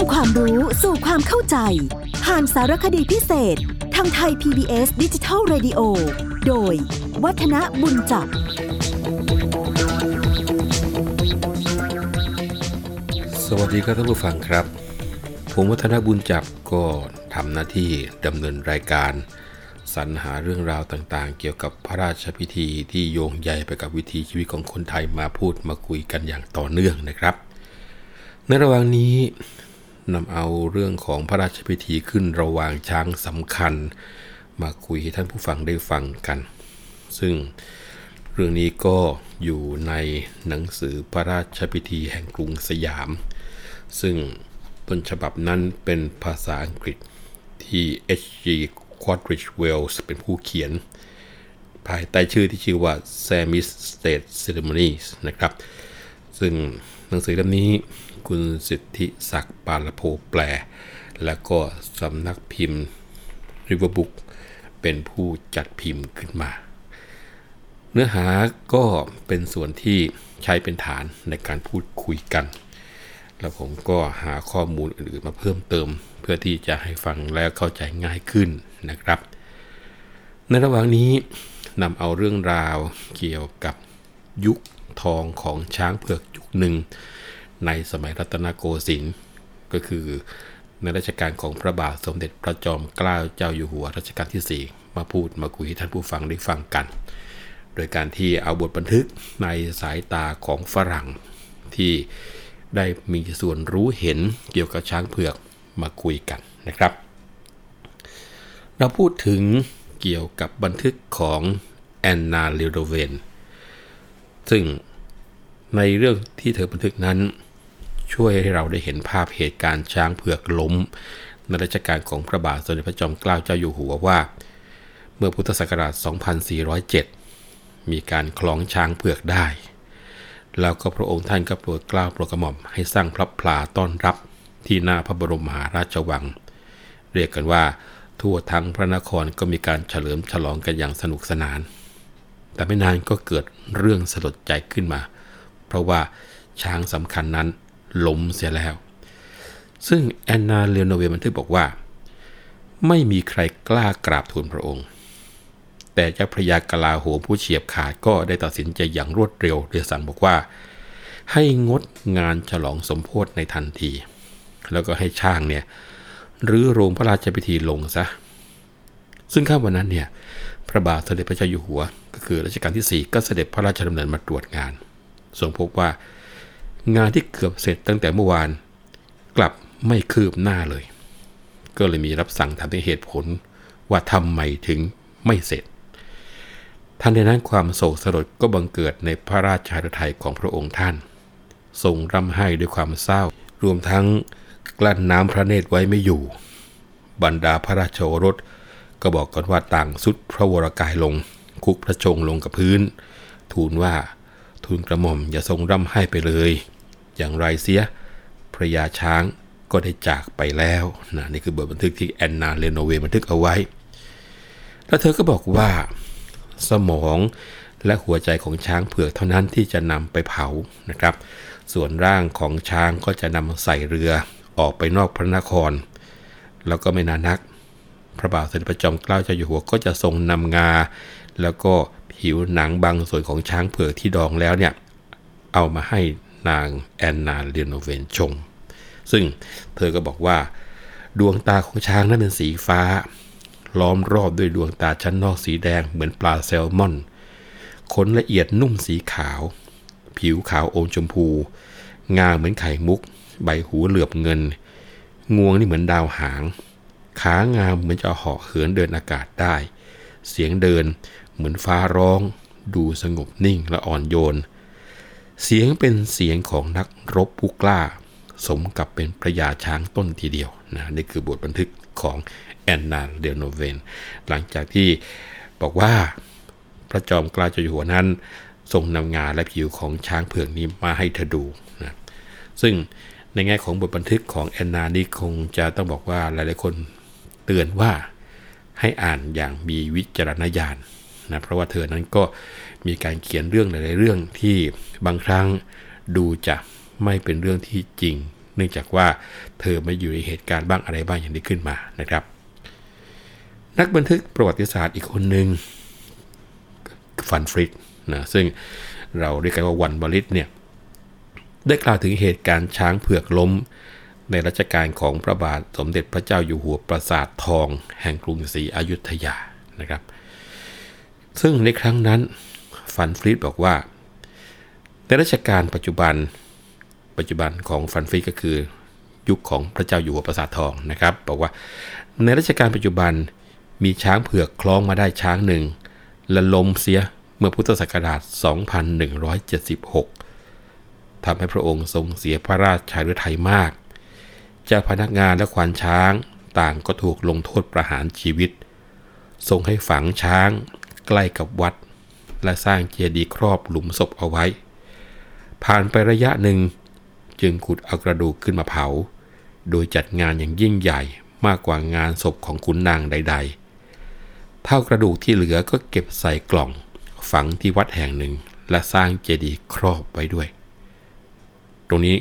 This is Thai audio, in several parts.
ำความรู้สู่ความเข้าใจ ผ่านสารคดีพิเศษ ทางไทย PBS ดิจิทัล Radio โดย วัฒนบุญจับ สวัสดีครับท่านผู้ฟังครับ ผมวัฒนบุญจับก็ทำหน้าที่ดำเนินรายการ สรรหาเรื่องราวต่างๆ เกี่ยวกับพระราชพิธีที่โยงใยไปกับวิถีชีวิตของคนไทยมาพูดมาคุยกันอย่างต่อเนื่องนะครับในระหว่างนี้ นำเอาเรื่องของพระราชพิธีขึ้นระหว่างช้างสำคัญ มาคุยให้ท่านผู้ฟังได้ฟังกัน ซึ่งเรื่องนี้ก็อยู่ในหนังสือพระราชพิธีแห่งกรุงสยาม ซึ่งต้นฉบับนั้นเป็นภาษาอังกฤษที่ H.G. Quadrich Wells เป็นผู้เขียน ภายใต้ชื่อที่ชื่อว่า Samis State Ceremonies นะครับ ซึ่ง หนังสือเล่มนี้คุณสิทธิศักดิ์ปาลโพแปล แล้วก็สำนักพิมพ์ River Book เป็นผู้จัดพิมพ์ขึ้นมา เนื้อหาก็เป็นส่วนที่ใช้เป็นฐานในการพูดคุยกัน แล้วผมก็หาข้อมูลอื่นๆมาเพิ่มเติม เพื่อที่จะให้ฟังแล้วเข้าใจง่ายขึ้นนะครับ ในระหว่างนี้นำเอาเรื่องราวเกี่ยวกับยุค ทองของช้างเผือกยุคหนึ่ง ในสมัยรัตนโกสินทร์ก็คือในรัชกาลของพระบาทสมเด็จพระจอมเกล้าเจ้าอยู่หัวรัชกาลที่ 4 มาพูดมาคุยให้ท่านผู้ฟังได้ฟังกัน โดยการที่เอาบทบันทึกในสายตาของฝรั่ง ที่ได้มีส่วนรู้เห็นเกี่ยวกับช้างเผือกมาคุยกันนะครับ เราพูดถึงเกี่ยวกับบันทึกของแอนนาเลโดเวนซึ่ง ในเรื่องที่เธอบันทึกนั้น ช่วยให้เราได้เห็นภาพเหตุการณ์ช้างเผือกล้มในรัชกาลของพระบาทสมเด็จพระจอมเกล้าเจ้าอยู่หัวว่า เมื่อพุทธศักราช 2407 มีการคล้องช้างเผือกได้ แล้วก็พระองค์ท่านก็โปรดเกล้าโปรดกระหม่อมให้สร้างพระพลาต้อนรับที่หน้าพระบรมมหาราชวัง เรียกกันว่า ทั่วทั้งพระนครก็มีการเฉลิมฉลองกันอย่างสนุกสนาน แต่ไม่นานก็เกิดเรื่องสลดใจขึ้นมา เพราะว่าช้างสำคัญนั้นล้มเสียแล้ว ซึ่งแอนนาเลโนเวบันทึกบอกว่า ไม่มีใครกล้ากราบทูลพระองค์ แต่เจ้าพระยากลาโหผู้เฉียบขาดก็ได้ตัดสินใจอย่างรวดเร็วโดยสั่งบอกว่า ให้งดงานฉลองสมโพธิในทันที แล้วก็ให้ช่างเนี่ยหรือโรงพระราชพิธีลงซะ ซึ่งข้าวันนั้นเนี่ยพระบาทสมเด็จพระเจ้าอยู่หัว ก็คือรัชกาลที่ 4 ก็เสด็จพระราชดำเนินมาตรวจงาน ทรงพบว่างานที่เกือบเสร็จตั้งแต่เมื่อวาน กลับไม่คืบหน้าเลย ก็เลยมีรับสั่งทำให้เหตุผลว่าทำไมถึงไม่เสร็จท่านในนั้นความโศกสลดก็บังเกิดในพระราชาไทยของพระองค์ท่าน ทรงร่ำไห้ด้วยความเศร้า รวมทั้งกลั้นน้ำพระเนตรไว้ไม่อยู่ บรรดาพระราชโอรสก็บอกกันว่าต่างสุดพระวรกายลง คุกพระชงลงกับพื้น ทูลว่า ทูลกระหม่อมอย่าทรงร่ำไห้ไปเลย อย่างไรเสียพระยาช้างก็ได้จากไปแล้วนะนี่คือบทบันทึกที่แอนนาเลโนเวบันทึกเอาไว้ แล้วเธอก็บอกว่า สมองและหัวใจของช้างเผือกเท่านั้นที่จะนำไปเผานะครับ ส่วนร่างของช้างก็จะนำใส่เรือออกไปนอกพระนคร แล้วก็ไม่นานนัก พระบาทสมเด็จพระจอมเกล้าเจ้าอยู่หัวก็จะทรงนำงา แล้วก็ ผิวหนังบางส่วนของช้างเผือกที่ดองแล้วเนี่ยเอามาให้นางแอนนาเลียโนเวนชม ซึ่งเธอก็บอกว่า ดวงตาของช้างนั้นเป็นสีฟ้า ล้อมรอบด้วยดวงตาชั้นนอกสีแดงเหมือนปลาแซลมอน ขนละเอียดนุ่มสีขาว ผิวขาวอมชมพู งาเหมือนไข่มุก ใบหูเหลือบเงิน งวงนี่เหมือนดาวหาง ขางามเหมือนจะเหาะเหินเดินอากาศได้ เสียงเดิน เหมือนฟ้าร้อง ดูสงบนิ่งและอ่อนโยน เสียงเป็นเสียงของนักรบผู้กล้า สมกับเป็นพระยาช้างต้นทีเดียวนะนี่คือบทบันทึกของแอนนาเดโนเวนหลังจากที่บอกว่าพระจอมเกล้าเจ้าอยู่หัวนั้นทรงนำงาและผิวของช้างเผือกนี้มาให้เธอดูนะซึ่งในแง่ของบทบันทึกของแอนนานี่คงจะต้องบอกว่าหลายๆคนเตือนว่าให้อ่านอย่างมีวิจารณญาณ นะเพราะว่าเธอนั้นก็มีการเขียนเรื่องหลายๆเรื่องที่บางครั้งดูจะไม่เป็นเรื่องที่จริง เนื่องจากว่าเธอมาอยู่ในเหตุการณ์บ้างอะไรบ้างอย่างนี้ขึ้นมานะครับ นักบันทึกประวัติศาสตร์อีกคนหนึ่งฟันฟริดนะซึ่งเราเรียกกันว่าวันบริตเนี่ยได้กล่าวถึงเหตุการณ์ช้างเผือกล้ม ในรัชกาลของพระบาทสมเด็จพระเจ้าอยู่หัวปราสาททอง แห่งกรุงศรีอยุธยานะครับ ซึ่งในครั้งนั้นฟันฟรีดบอกว่า ในรัชกาลปัจจุบัน ปัจจุบันของฟันฟรีดก็คือ ยุคของพระเจ้าอยู่หัวปราสาททองนะครับ บอกว่าในรัชกาลปัจจุบันมีช้างเผือกคล้องมาได้ช้างหนึ่งและล้มเสียเมื่อพุทธศักราช 2176 ทำให้พระองค์ทรงเสียพระราชาฤทัยมาก เจ้าพนักงานและควานช้างต่างก็ถูกลงโทษประหารชีวิต ทรงให้ฝังช้าง ใกล้กับวัด และสร้างเจดีย์ครอบหลุมศพเอาไว้ ผ่านไประยะหนึ่ง จึงขุดเอากระดูกขึ้นมาเผา โดยจัดงานอย่างยิ่งใหญ่มากกว่างานศพของขุนนางใด ๆ เท่ากระดูกที่เหลือก็เก็บใส่กล่องฝังที่วัดแห่งหนึ่งและสร้างเจดีย์ครอบไว้ด้วย ตรงนี้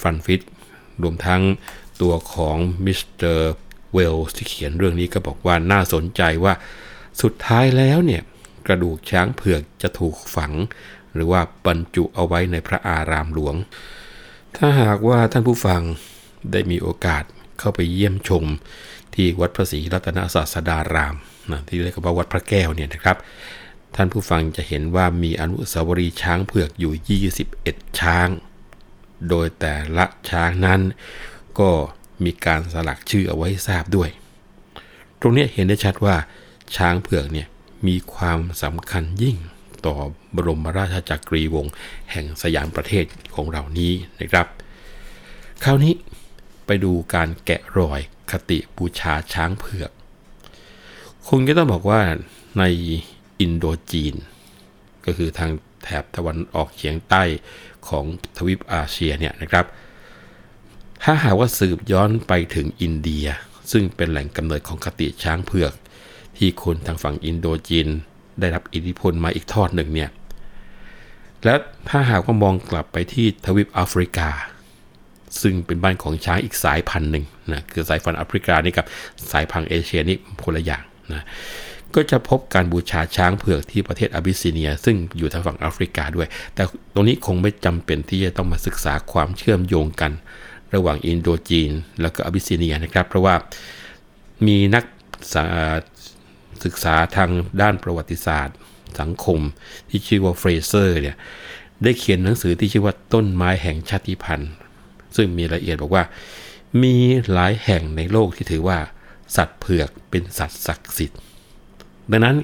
ฟันฟิตรวมทั้งตัวของมิสเตอร์เวลที่เขียนเรื่องนี้ก็บอกว่าน่าสนใจว่า สุดท้ายแล้วเนี่ยกระดูกช้างเผือกจะถูกฝัง หรือว่าบรรจุเอาไว้ในพระอารามหลวง ถ้าหากว่าท่านผู้ฟังได้มีโอกาสเข้าไปเยี่ยมชม ที่วัดพระศรีรัตนศาสดารามนะที่เรียกว่าวัดพระแก้วเนี่ยนะครับ ท่านผู้ฟังจะเห็นว่ามีอนุสาวรีย์ช้างเผือกอยู่ 21 ช้าง โดยแต่ละช้างนั้น ก็มีการสลักชื่อเอาไว้ทราบด้วย ตรงนี้เห็นได้ชัดว่า ช้างเผือกเนี่ยมีความสำคัญยิ่งต่อบรมราชาจักรีวงศ์แห่งสยามประเทศของเรานี้นะครับ คราวนี้ไปดูการแกะรอยคติบูชาช้างเผือก คงจะต้องบอกว่าในอินโดจีน ก็คือทางแถบตะวันออกเฉียงใต้ของทวีปเอเชียเนี่ยนะครับ ถ้าหากว่าสืบย้อนไปถึงอินเดีย ซึ่งเป็นแหล่งกำเนิดของคติช้างเผือก ที่คนทางฝั่งอินโดจีน ได้รับอิทธิพลมาอีกทอดหนึ่งเนี่ยและถ้าหากว่ามองกลับไปที่ทวีปแอฟริกา ซึ่งเป็นบ้านของช้างอีกสายพันธุ์หนึ่งนะคือสายพันธุ์แอฟริกานี่กับสายพันธุ์เอเชียนี่คนละอย่างนะก็จะพบการบูชาช้างเผือกที่ประเทศอาบิสซิเนีย ซึ่งอยู่ทางฝั่งแอฟริกาด้วย แต่ตรงนี้คงไม่จำเป็นที่จะต้องมาศึกษาความเชื่อมโยงกัน ระหว่างอินโดจีน แล้วก็อาบิสซิเนียนะครับ เพราะว่ามีนัก ศึกษาทางด้านประวัติศาสตร์ สังคมที่ชื่อว่าเฟรเซอร์เนี่ยได้เขียนหนังสือที่ชื่อว่าต้นไม้แห่งชาติพันธุ์ ซึ่งมีรายละเอียดบอกว่า มีหลายแห่งในโลกที่ถือว่า สัตว์เผือกเป็นสัตว์ศักดิ์สิทธิ์ ดังนั้น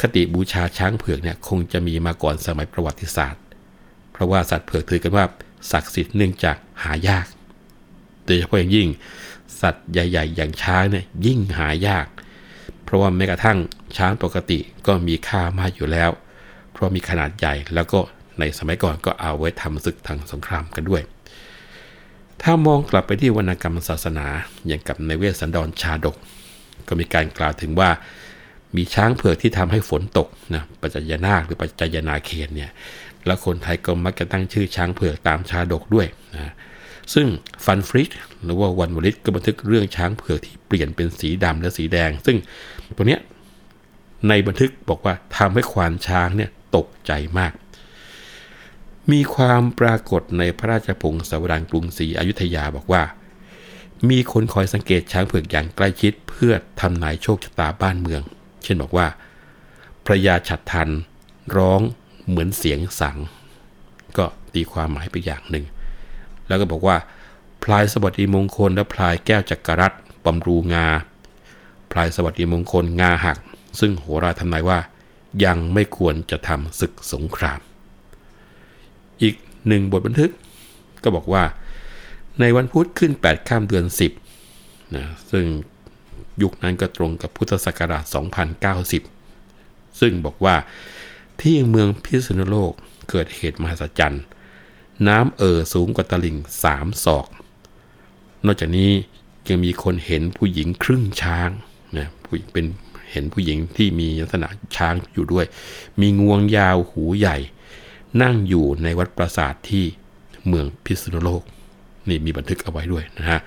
คติบูชาช้างเผือกเนี่ยคงจะมีมาก่อนสมัยประวัติศาสตร์ เพราะว่าสัตว์เผือกถือกันว่าศักดิ์สิทธิ์เนื่องจากหายาก โดยเฉพาะอย่างยิ่ง สัตว์ใหญ่ ๆ อย่างช้างเนี่ยยิ่งหายาก ราะว่าแม้กระทั่งช้างปกติก็มีค่ามากอยู่แล้ว เพราะมีขนาดใหญ่แล้วก็ในสมัยก่อนก็เอาไว้ทำศึกทางสงครามกันด้วย ถ้ามองกลับไปที่วรรณกรรมศาสนาอย่างกับในเวสสันดรชาดก ก็มีการกล่าวถึงว่า มีช้างเผือกที่ทำให้ฝนตกนะปัจจยนาคหรือปัจจยนาเคนเนี่ยแล้วคนไทยก็มักจะตั้งชื่อช้างเผือกตามชาดกด้วยนะ ซึ่งฟันฟริกหรือว่าวันวลิตก็บันทึกเรื่องช้างเผือกที่เปลี่ยนเป็นสีดำและสีแดง ซึ่งตัวเนี้ยในบันทึกบอกว่าทำให้ควานช้างเนี่ยตกใจมาก มีความปรากฏในพระราชพงศาวดารกรุงศรีอยุธยาบอกว่า มีคนคอยสังเกตช้างเผือกอย่างใกล้ชิดเพื่อทำนายโชคชะตาบ้านเมือง เช่นบอกว่าพระยาฉัดทันร้องเหมือนเสียงสัง ก็ตีความหมายไปอย่างหนึ่ง แล้วก็บอกว่า พลายสวัสดีมงคล และพลายแก้วจักรรัตบำรูงา พลายสวัสดีมงคลงาหัก ซึ่งโหราทำนายว่า ยังไม่ควรจะทำศึกสงคราม อีกหนึ่งบทบันทึก ก็บอกว่า ในวันพุธขึ้น 8 ข้ามเดือน 10นะซึ่งยุคนั้นก็ตรงกับพุทธศักราช 2090 ซึ่งบอกว่าที่เมืองพิษณุโลกเกิดเหตุมหัศจรรย์ น้ำเอ่อสูงกว่าตลิ่งสามศอก นอกจากนี้ยังมีคนเห็นผู้หญิงครึ่งช้างนะผู้เป็นเห็นผู้หญิงที่มีลักษณะช้างอยู่ด้วย มีงวงยาวหูใหญ่ นั่งอยู่ในวัดปราสาทที่เมืองพิษณุโลก นี่มีบันทึกเอาไว้ด้วยนะฮะ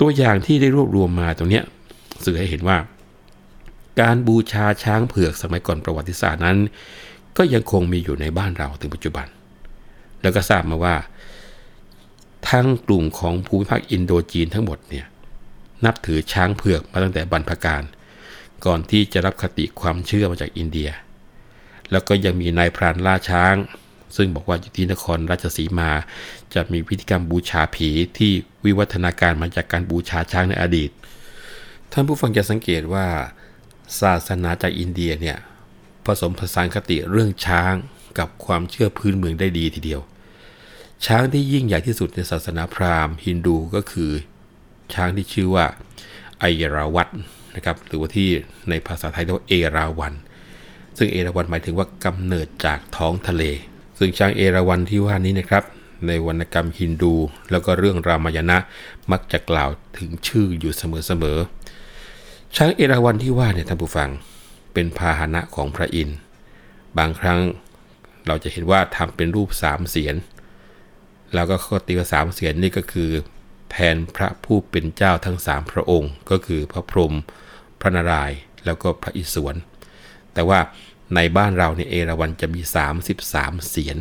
ตัวอย่างที่ได้รวบรวมมาตรงเนี้ยสื่อให้เห็นว่า การบูชาช้างเผือกสมัยก่อนประวัติศาสตร์นั้น ก็ยังคงมีอยู่ในบ้านเราถึงปัจจุบัน แล้วก็ทราบมาว่า ทั้งกลุ่มของภูมิภาคอินโดจีนทั้งหมดเนี่ยนับถือช้างเผือกมาตั้งแต่บรรพการ ก่อนที่จะรับคติความเชื่อมาจากอินเดีย แล้วก็ยังมีนายพรานล่าช้าง ซึ่งบอกว่าอยู่ที่นครราชสีมา จะมีพิธีกรรมบูชาผีที่วิวัฒนาการมาจากการบูชาช้างในอดีต ท่านผู้ฟังจะสังเกตว่า ศาสนาจากอินเดียเนี่ยผสมผสานคติเรื่องช้าง กับความเชื่อพื้นเมืองได้ดีทีเดียว ช้างที่ยิ่งใหญ่ที่สุดในศาสนาพราหมณ์ฮินดูก็คือ ช้างที่ชื่อว่าไอราวัตนะครับหรือว่าที่ในภาษาไทยเรียกว่าเอราวัน ซึ่งเอราวันหมายถึงว่ากำเนิดจากท้องทะเล ซึ่งช้างเอราวันที่ว่านี้นะครับ ในวรรณกรรมฮินดู แล้วก็เรื่องรามายณะมักจะกล่าวถึงชื่ออยู่เสมอๆช้างเอราวันที่ว่าเนี่ยท่านผู้ฟังเป็นพาหนะของพระอินทร์บางครั้ง เราจะเห็นว่าทำเป็นรูปสามเสียน แล้วก็ข้อตีว่าสามเสียนนี่ก็คือ แทนพระผู้เป็นเจ้าทั้งสามพระองค์ ก็คือพระพรหมพระนารายณ์แล้วก็พระอิศวรแต่ว่าในบ้านเราเนี่ยเอราวันจะมี 33 เสียน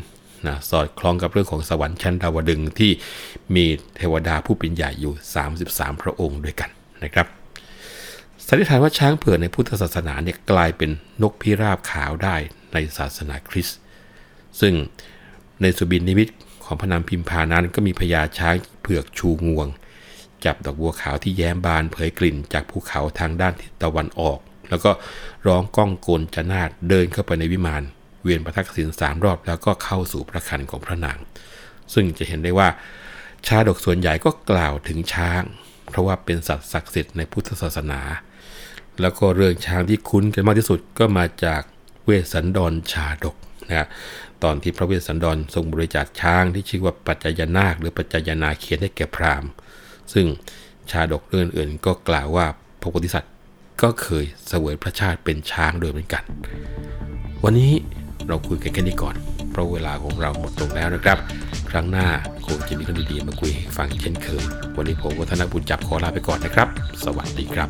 นะสอดคล้องกับเรื่องของสวรรค์ชั้นดาวดึงที่มีเทวดาผู้เป็นใหญ่อยู่ 33 พระองค์ด้วยกันนะครับสันนิษฐานว่าช้างเผือกในพุทธศาสนาเนี่ยกลายเป็นนกพิราบขาวได้ในศาสนาคริสต์ ซึ่งในสุบินนิมิตของพนามพิมพานั้นก็มีพญาช้างเผือกชูงวง จับดอกบัวขาวที่แย้มบานเผยกลิ่นจากภูเขาทางด้านทิศตะวันออก แล้วก็ร้องก้องโกนจนาดเดินเข้าไปในวิมาน เวียนประทักษิณสามรอบแล้วก็เข้าสู่พระคันของพระนาง ซึ่งจะเห็นได้ว่าชาดกส่วนใหญ่ก็กล่าวถึงช้าง เพราะว่าเป็นสัตว์ศักดิ์สิทธิ์ในพุทธศาสนา แล้วก็เรื่องช้างที่คุ้นกันมากที่สุดก็มาจากเวสสันดรชาดกนะ ตอนที่พระเวสสันดรทรงบริจาคช้างที่ชื่อว่าปัจจยนาค หรือปัจจยนาเขียนให้แก่พราหมณ์ ซึ่งชาดกเรื่องอื่นก็กล่าวว่าพระโพธิสัตว์ก็เคยเสวยพระชาติเป็นช้างโดยเหมือนกัน วันนี้เราคุยกันแค่นี้ก่อน เพราะเวลาของเราหมดลงแล้วนะครับ ครั้งหน้าคงจะมีเรื่องดีๆมาคุยให้ฟังเช่นเคย วันนี้ผมวัฒนบุญจับขอลาไปก่อนนะครับ สวัสดีครับ